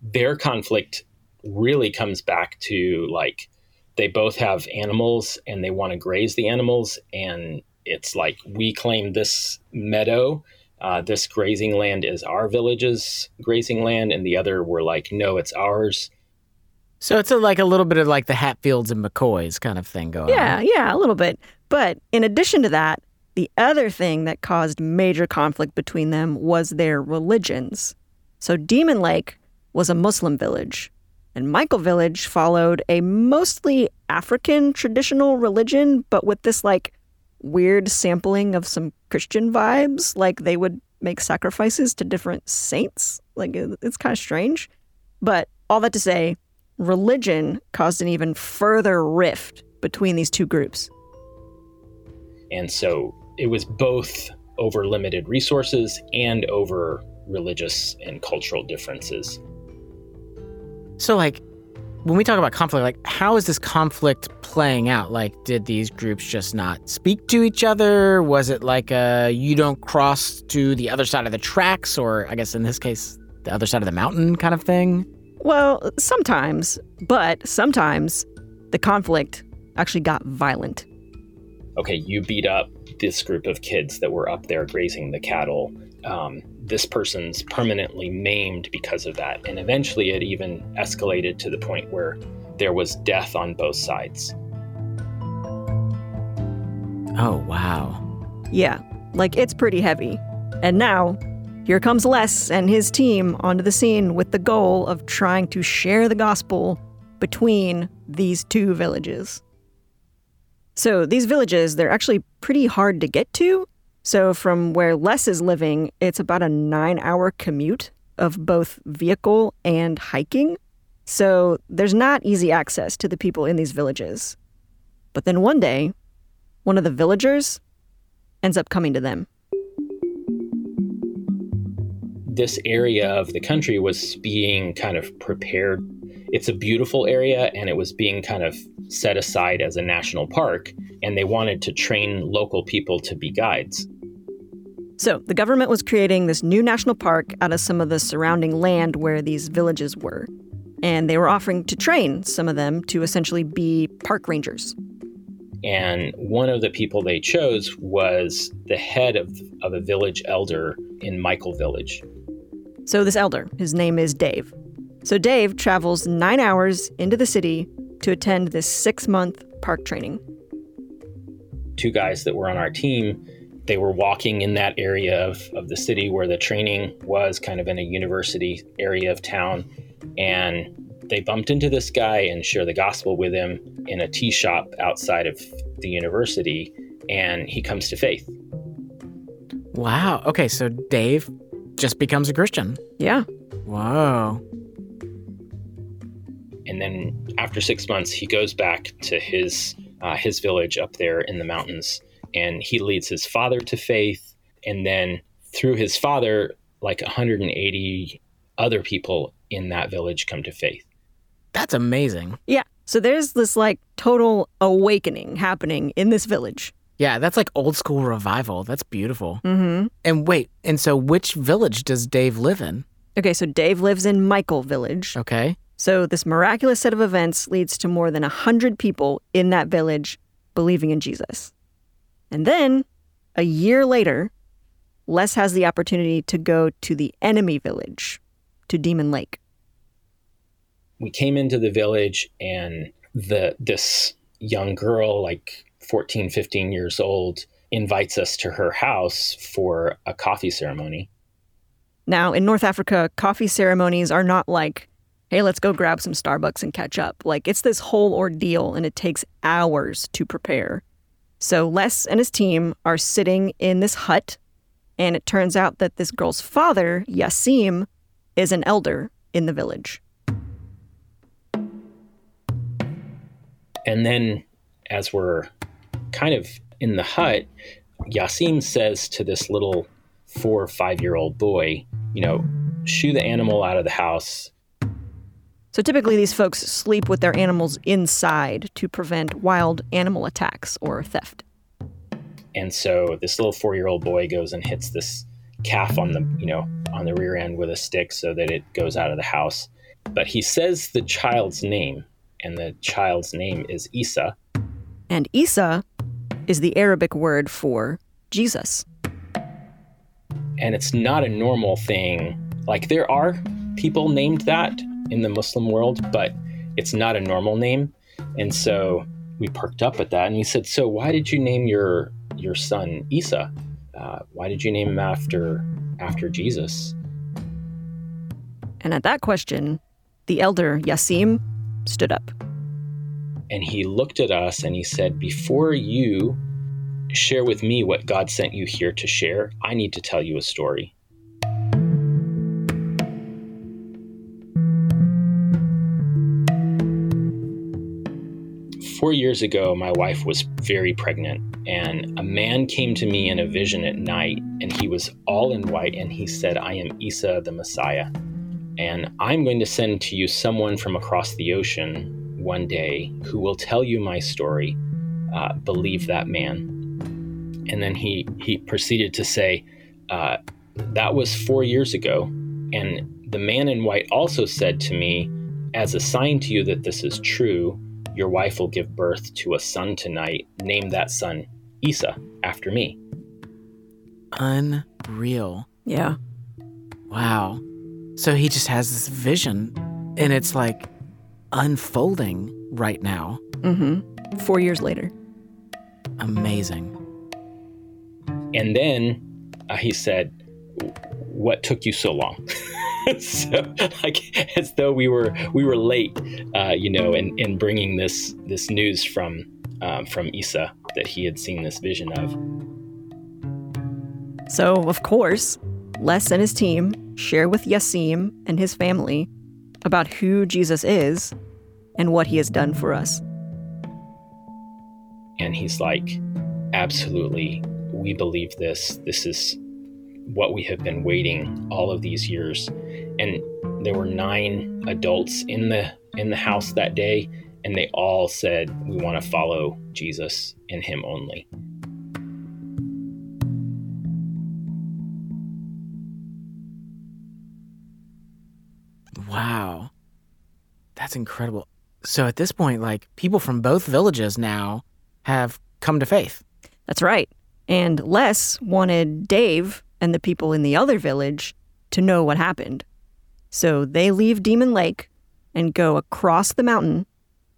Their conflict really comes back to like they both have animals and they want to graze the animals and it's like we claim this meadow uh, this grazing land is our village's grazing land, and the other were like, no, it's ours. So it's a, like a little bit of like the Hatfields and McCoys kind of thing going on. yeah, on. Yeah, a little bit. But in addition to that, the other thing that caused major conflict between them was their religions. So Demon Lake was a Muslim village, and Michael Village followed a mostly African traditional religion, but with this like weird sampling of some Christian vibes. Like they would make sacrifices to different saints. Like it's kind of strange. But all that to say, religion caused an even further rift between these two groups. And so it was both over limited resources and over religious and cultural differences. So, like, when we talk about conflict, like how is this conflict playing out? Like, did these groups just not speak to each other? Was it like a you don't cross to the other side of the tracks, or I guess in this case, the other side of the mountain kind of thing? Well, sometimes, but sometimes the conflict actually got violent. Okay, you beat up this group of kids that were up there grazing the cattle. Um, this person's permanently maimed because of that. And eventually it even escalated to the point where there was death on both sides. Oh, wow. Yeah, like it's pretty heavy. And now, here comes Les and his team onto the scene with the goal of trying to share the gospel between these two villages. So, these villages, they're actually pretty hard to get to so, from where Les is living, it's about a nine hour commute of both vehicle and hiking. So, there's not easy access to the people in these villages. But then one day, one of the villagers ends up coming to them. This area of the country was being kind of prepared. It's a beautiful area and it was being kind of set aside as a national park, and they wanted to train local people to be guides. So, the government was creating this new national park out of some of the surrounding land where these villages were. And they were offering to train some of them to essentially be park rangers. And one of the people they chose was the head of, of a village elder in Michael Village. So, this elder, his name is Dave. So, Dave travels nine hours into the city to attend this six month park training. Two guys that were on our team, they were walking in that area of, of the city where the training was, kind of in a university area of town. And they bumped into this guy and shared the gospel with him in a tea shop outside of the university. And he comes to faith. Wow. Okay, so Dave just becomes a Christian. Yeah. Whoa. And then after six months, he goes back to his uh, his village up there in the mountains, and he leads his father to faith. And then through his father, like 180 other people in that village come to faith. That's amazing. Yeah. So there's this like total awakening happening in this village. Yeah, that's like old school revival. That's beautiful. Mm-hmm. And wait, and so which village does Dave live in? Okay, so Dave lives in Michael Village. Okay. So this miraculous set of events leads to more than 100 people in that village believing in Jesus. And then, a year later, Les has the opportunity to go to the enemy village, to Demon Lake. We came into the village and the this young girl like 14, 15 years old invites us to her house for a coffee ceremony. Now, in North Africa, coffee ceremonies are not like, hey, let's go grab some Starbucks and catch up. Like, it's this whole ordeal and it takes hours to prepare. So, Les and his team are sitting in this hut, and it turns out that this girl's father, Yassim, is an elder in the village. And then, as we're kind of in the hut, Yassim says to this little four or five year old boy, you know, shoo the animal out of the house. So typically, these folks sleep with their animals inside to prevent wild animal attacks or theft. And so this little four year old boy goes and hits this calf on the, you know, on the rear end with a stick so that it goes out of the house. But he says the child's name, and the child's name is Isa. And Isa is the Arabic word for Jesus. And it's not a normal thing. Like there are people named that in the Muslim world, but it's not a normal name. And so we perked up at that and we said, So why did you name your your son Isa? Uh, why did you name him after after Jesus? And at that question, the elder Yassim stood up. And he looked at us and he said, Before you share with me what God sent you here to share, I need to tell you a story. Four years ago, my wife was very pregnant, and a man came to me in a vision at night, and he was all in white, and he said, I am Isa the Messiah, and I'm going to send to you someone from across the ocean one day who will tell you my story. Uh, believe that man. And then he, he proceeded to say, uh, That was four years ago, and the man in white also said to me, As a sign to you that this is true, your wife will give birth to a son tonight. Name that son Isa after me. Unreal. Yeah. Wow. So he just has this vision and it's like unfolding right now. Mm-hmm. Four years later. Amazing. And then uh, he said, What took you so long? so like as though we were we were late uh, you know in, in bringing this this news from um, from Isa that he had seen this vision of so of course Les and his team share with Yassim and his family about who Jesus is and what he has done for us. And he's like absolutely we believe this. This is what we have been waiting all of these years. And there were nine adults in the in the house that day and they all said we want to follow Jesus and him only That's incredible. So at this point, like people from both villages now have come to faith. That's right. And Les wanted Dave and the people in the other village to know what happened. So they leave Demon Lake and go across the mountain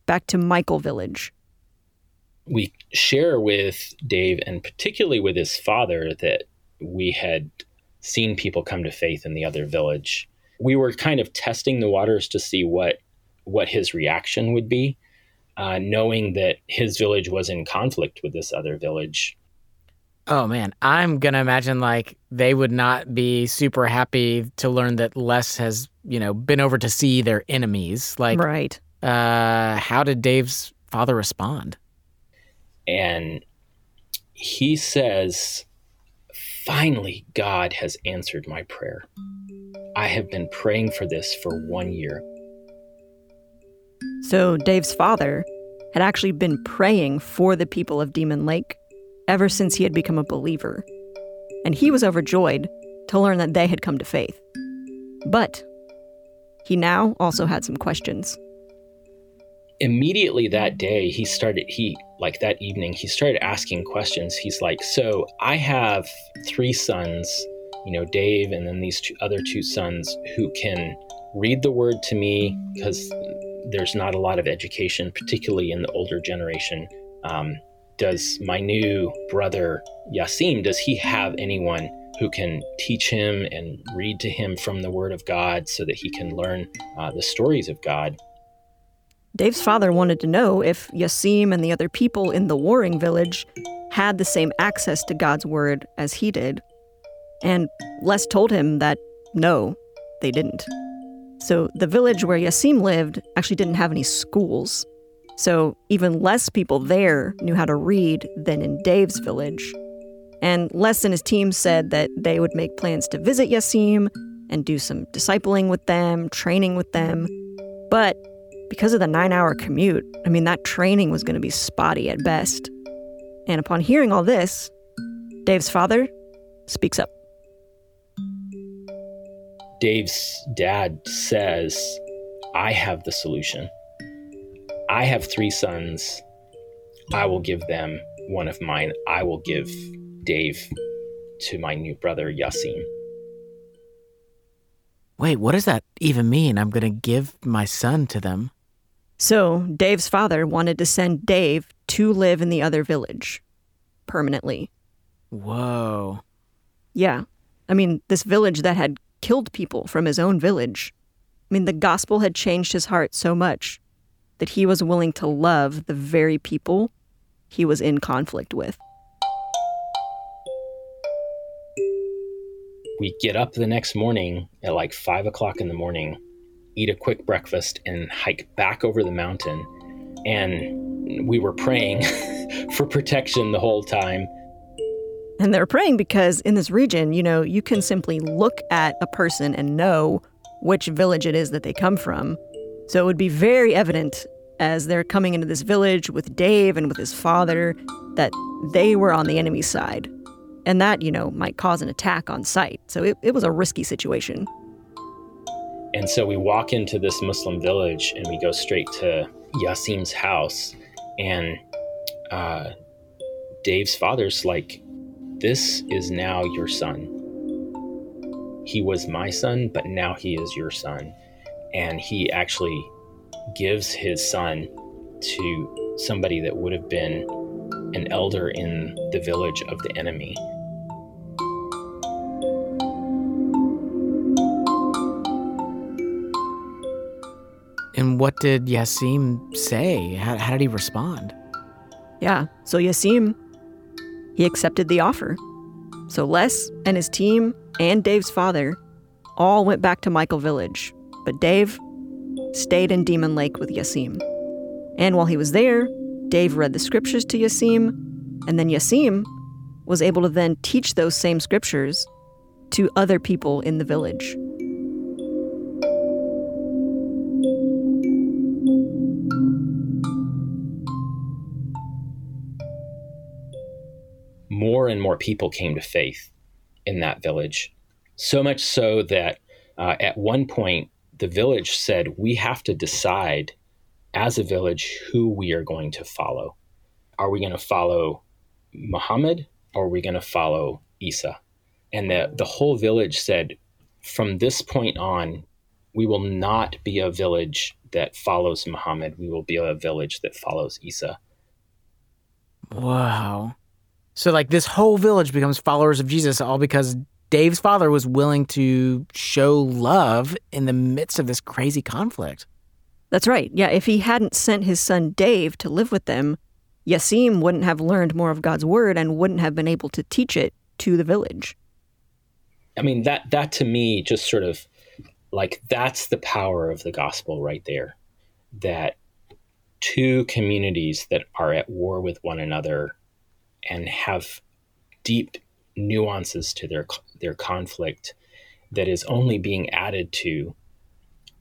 back to Michael Village. We share with Dave and particularly with his father that we had seen people come to faith in the other village. We were kind of testing the waters to see what what his reaction would be, uh, knowing that his village was in conflict with this other village. Oh man, I'm gonna imagine like they would not be super happy to learn that Les has, you know, been over to see their enemies. Like, right? Uh, how did Dave's father respond? And he says, "Finally, God has answered my prayer. I have been praying for this for one year." So Dave's father had actually been praying for the people of Demon Lake ever since he had become a believer. And he was overjoyed to learn that they had come to faith. But he now also had some questions. Immediately that day, he started, he, like that evening, he started asking questions. He's like, So I have three sons, you know, Dave, and then these two, other two sons who can read the word to me because there's not a lot of education, particularly in the older generation. Um, does my new brother Yasim, does he have anyone who can teach him and read to him from the Word of God so that he can learn uh, the stories of God? Dave's father wanted to know if Yasim and the other people in the warring village had the same access to God's Word as he did. And Les told him that no, they didn't. So the village where Yasim lived actually didn't have any schools. So even less people there knew how to read than in Dave's village. And Les and his team said that they would make plans to visit Yasim and do some discipling with them, training with them. But because of the nine hour commute, I mean, that training was going to be spotty at best. And upon hearing all this, Dave's father speaks up. Dave's dad says, I have the solution. I have three sons. I will give them one of mine. I will give Dave to my new brother, Yasim. Wait, what does that even mean? I'm going to give my son to them. So, Dave's father wanted to send Dave to live in the other village permanently. Whoa. Yeah. I mean, this village that had killed people from his own village. I mean, the gospel had changed his heart so much that he was willing to love the very people he was in conflict with. We get up the next morning at like five o'clock in the morning, eat a quick breakfast, and hike back over the mountain. And we were praying for protection the whole time. And they're praying because in this region, you know, you can simply look at a person and know which village it is that they come from. So it would be very evident as they're coming into this village with Dave and with his father that they were on the enemy's side. And that, you know, might cause an attack on sight. So it, it was a risky situation. And so we walk into this Muslim village and we go straight to Yasim's house. And uh, Dave's father's like, This is now your son. He was my son, but now he is your son. And he actually gives his son to somebody that would have been an elder in the village of the enemy. What did Yasim say? How, how did he respond? Yeah, so Yasim, he accepted the offer. So Les and his team and Dave's father all went back to Michael Village. But Dave, stayed in Demon Lake with Yasim. And while he was there, Dave read the scriptures to Yasim, and then Yasim was able to then teach those same scriptures to other people in the village. More and more people came to faith in that village. So much so that uh, at one point, the village said, we have to decide as a village who we are going to follow. Are we going to follow Muhammad or are we going to follow Isa? And the, the whole village said, from this point on, we will not be a village that follows Muhammad. We will be a village that follows Isa. Wow. So, like, this whole village becomes followers of Jesus all because Dave's father was willing to show love in the midst of this crazy conflict. That's right. Yeah, if he hadn't sent his son Dave to live with them, Yasim wouldn't have learned more of God's word and wouldn't have been able to teach it to the village. I mean, that that to me just sort of like that's the power of the gospel right there. That two communities that are at war with one another and have deep nuances to their their conflict that is only being added to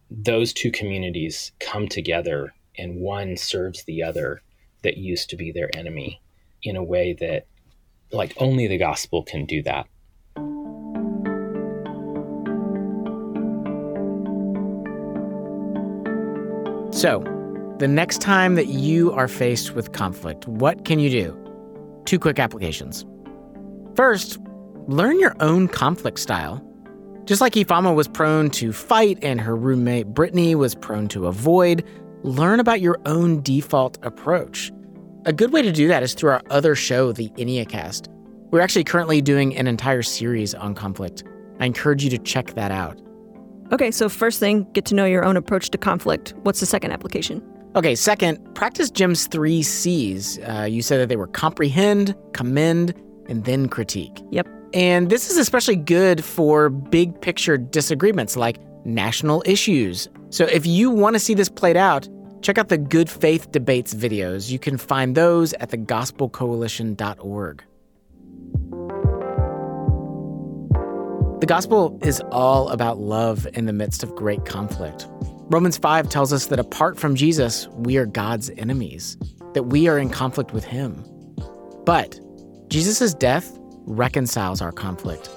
those two communities come together and one serves the other that used to be their enemy in a way that like only the gospel can do that So, the next time that you are faced with conflict, what can you do? Two quick applications. First, learn your own conflict style. Just like Ifeoma was prone to fight and her roommate Brittany was prone to avoid, learn about your own default approach. A good way to do that is through our other show, the Enneacast. We're actually currently doing an entire series on conflict. I encourage you to check that out. Okay, so first thing, get to know your own approach to conflict. What's the second application? Okay, second, practice Jim's three C's. Uh, you said that they were comprehend, commend, and then critique. Yep. And this is especially good for big picture disagreements like national issues. So if you want to see this played out, check out the Good Faith Debates videos. You can find those at thegospelcoalition.org. The gospel is all about love in the midst of great conflict. Romans 5 tells us that apart from Jesus, we are God's enemies, that we are in conflict with Him. But Jesus' death reconciles our conflict.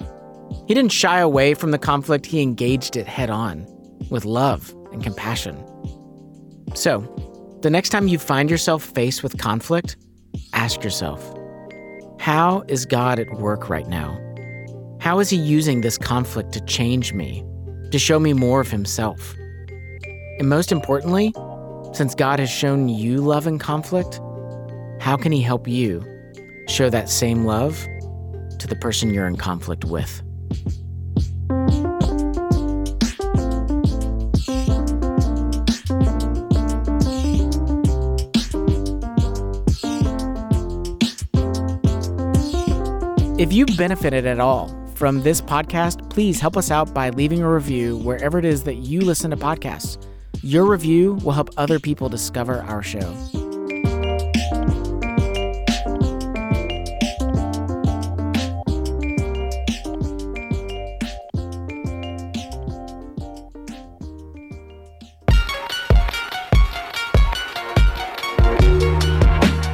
He didn't shy away from the conflict, he engaged it head on with love and compassion. So, the next time you find yourself faced with conflict, ask yourself how is God at work right now? How is he using this conflict to change me, to show me more of himself? And most importantly, since God has shown you love in conflict, how can he help you show that same love to the person you're in conflict with? If you've benefited at all from this podcast, please help us out by leaving a review wherever it is that you listen to podcasts. Your review will help other people discover our show.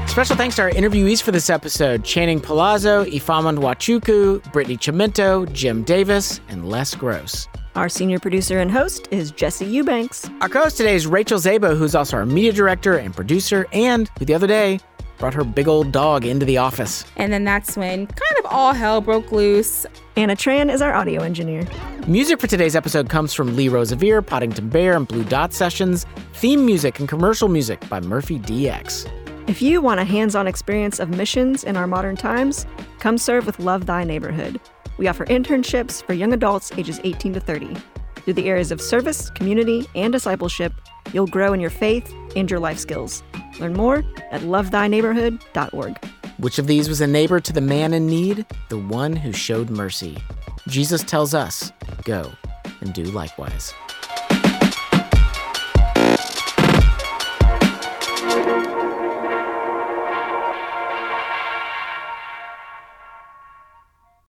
Special thanks to our interviewees for this episode Channing Palazzo, Ifeoma Nwachukwu, Brittany Chimento, Jim Davis, and Les Gross. Our senior producer and host is Jesse Eubanks. Our co host today is Rachel Zabo, who's also our media director and producer, and who the other day brought her big old dog into the office. And then that's when kind of all hell broke loose. Anna Tran is our audio engineer. Music for today's episode comes from Lee Rosevere, Poddington Bear, and Blue Dot Sessions. Theme music and commercial music by Murphy DX. If you want a hands on experience of missions in our modern times, come serve with Love Thy Neighborhood. We offer internships for young adults ages 18 to 30. Through the areas of service, community, and discipleship, you'll grow in your faith and your life skills. Learn more at lovethyneighborhood.org. Which of these was a neighbor to the man in need? The one who showed mercy. Jesus tells us, go and do likewise.